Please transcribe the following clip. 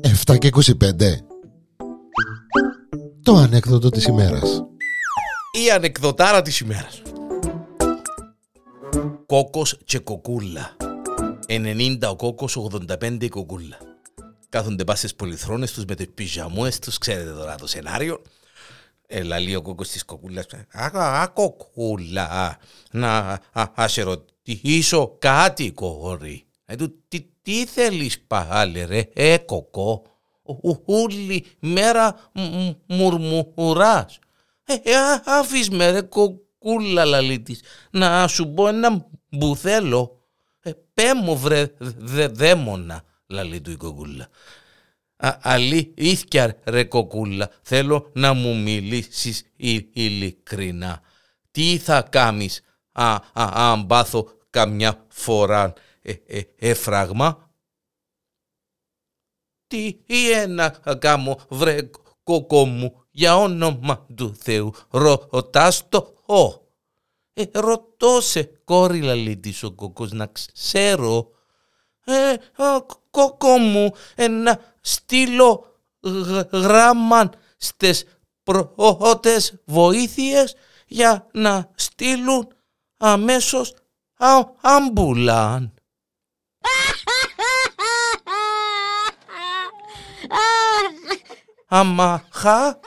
Εφτά και 25 Το ανέκδοτο της ημέρας. Η ανεκδοτάρα της ημέρας. Κόκος και κοκούλα. 90 ο κόκος, 85 η κοκούλα. Κάθονται πά στις πολυθρόνες τους με τις πιζαμούες τους Ξέρετε τώρα το σενάριο. Έλα λέει ο κόκκος της κοκούλας. Α, α κοκούλα. Να α, σε ρωτήσω κάτι κόρη. Ε, τι, τι θέλεις πάλι ρε ε κοκό. Ούλη μέρα μουρμουράς ε, ε, άφης με ρε κοκούλα λαλή της Να σου πω ένα που θέλω. Ε, Πέ μου βρε δε, δαίμονα λαλή του η κοκούλα. Αλή ήθκια ρε κοκούλα, θέλω να μου μιλήσεις ειλικρινά. Τι θα κάμεις α, α, αν πάθω καμιά φορά ε, ε, εφράγμα. Τι ένα κάμω βρε κοκό μου για όνομα του Θεού ρωτάς το ο. Ε, ρωτώ σε κόρη λαλίτης ο κοκός να ξέρω. Ε, κοκό μου, ένα στείλω γράμμα στις πρώτες βοήθειες για να στείλουν αμέσως άμπουλαν. Αμαχά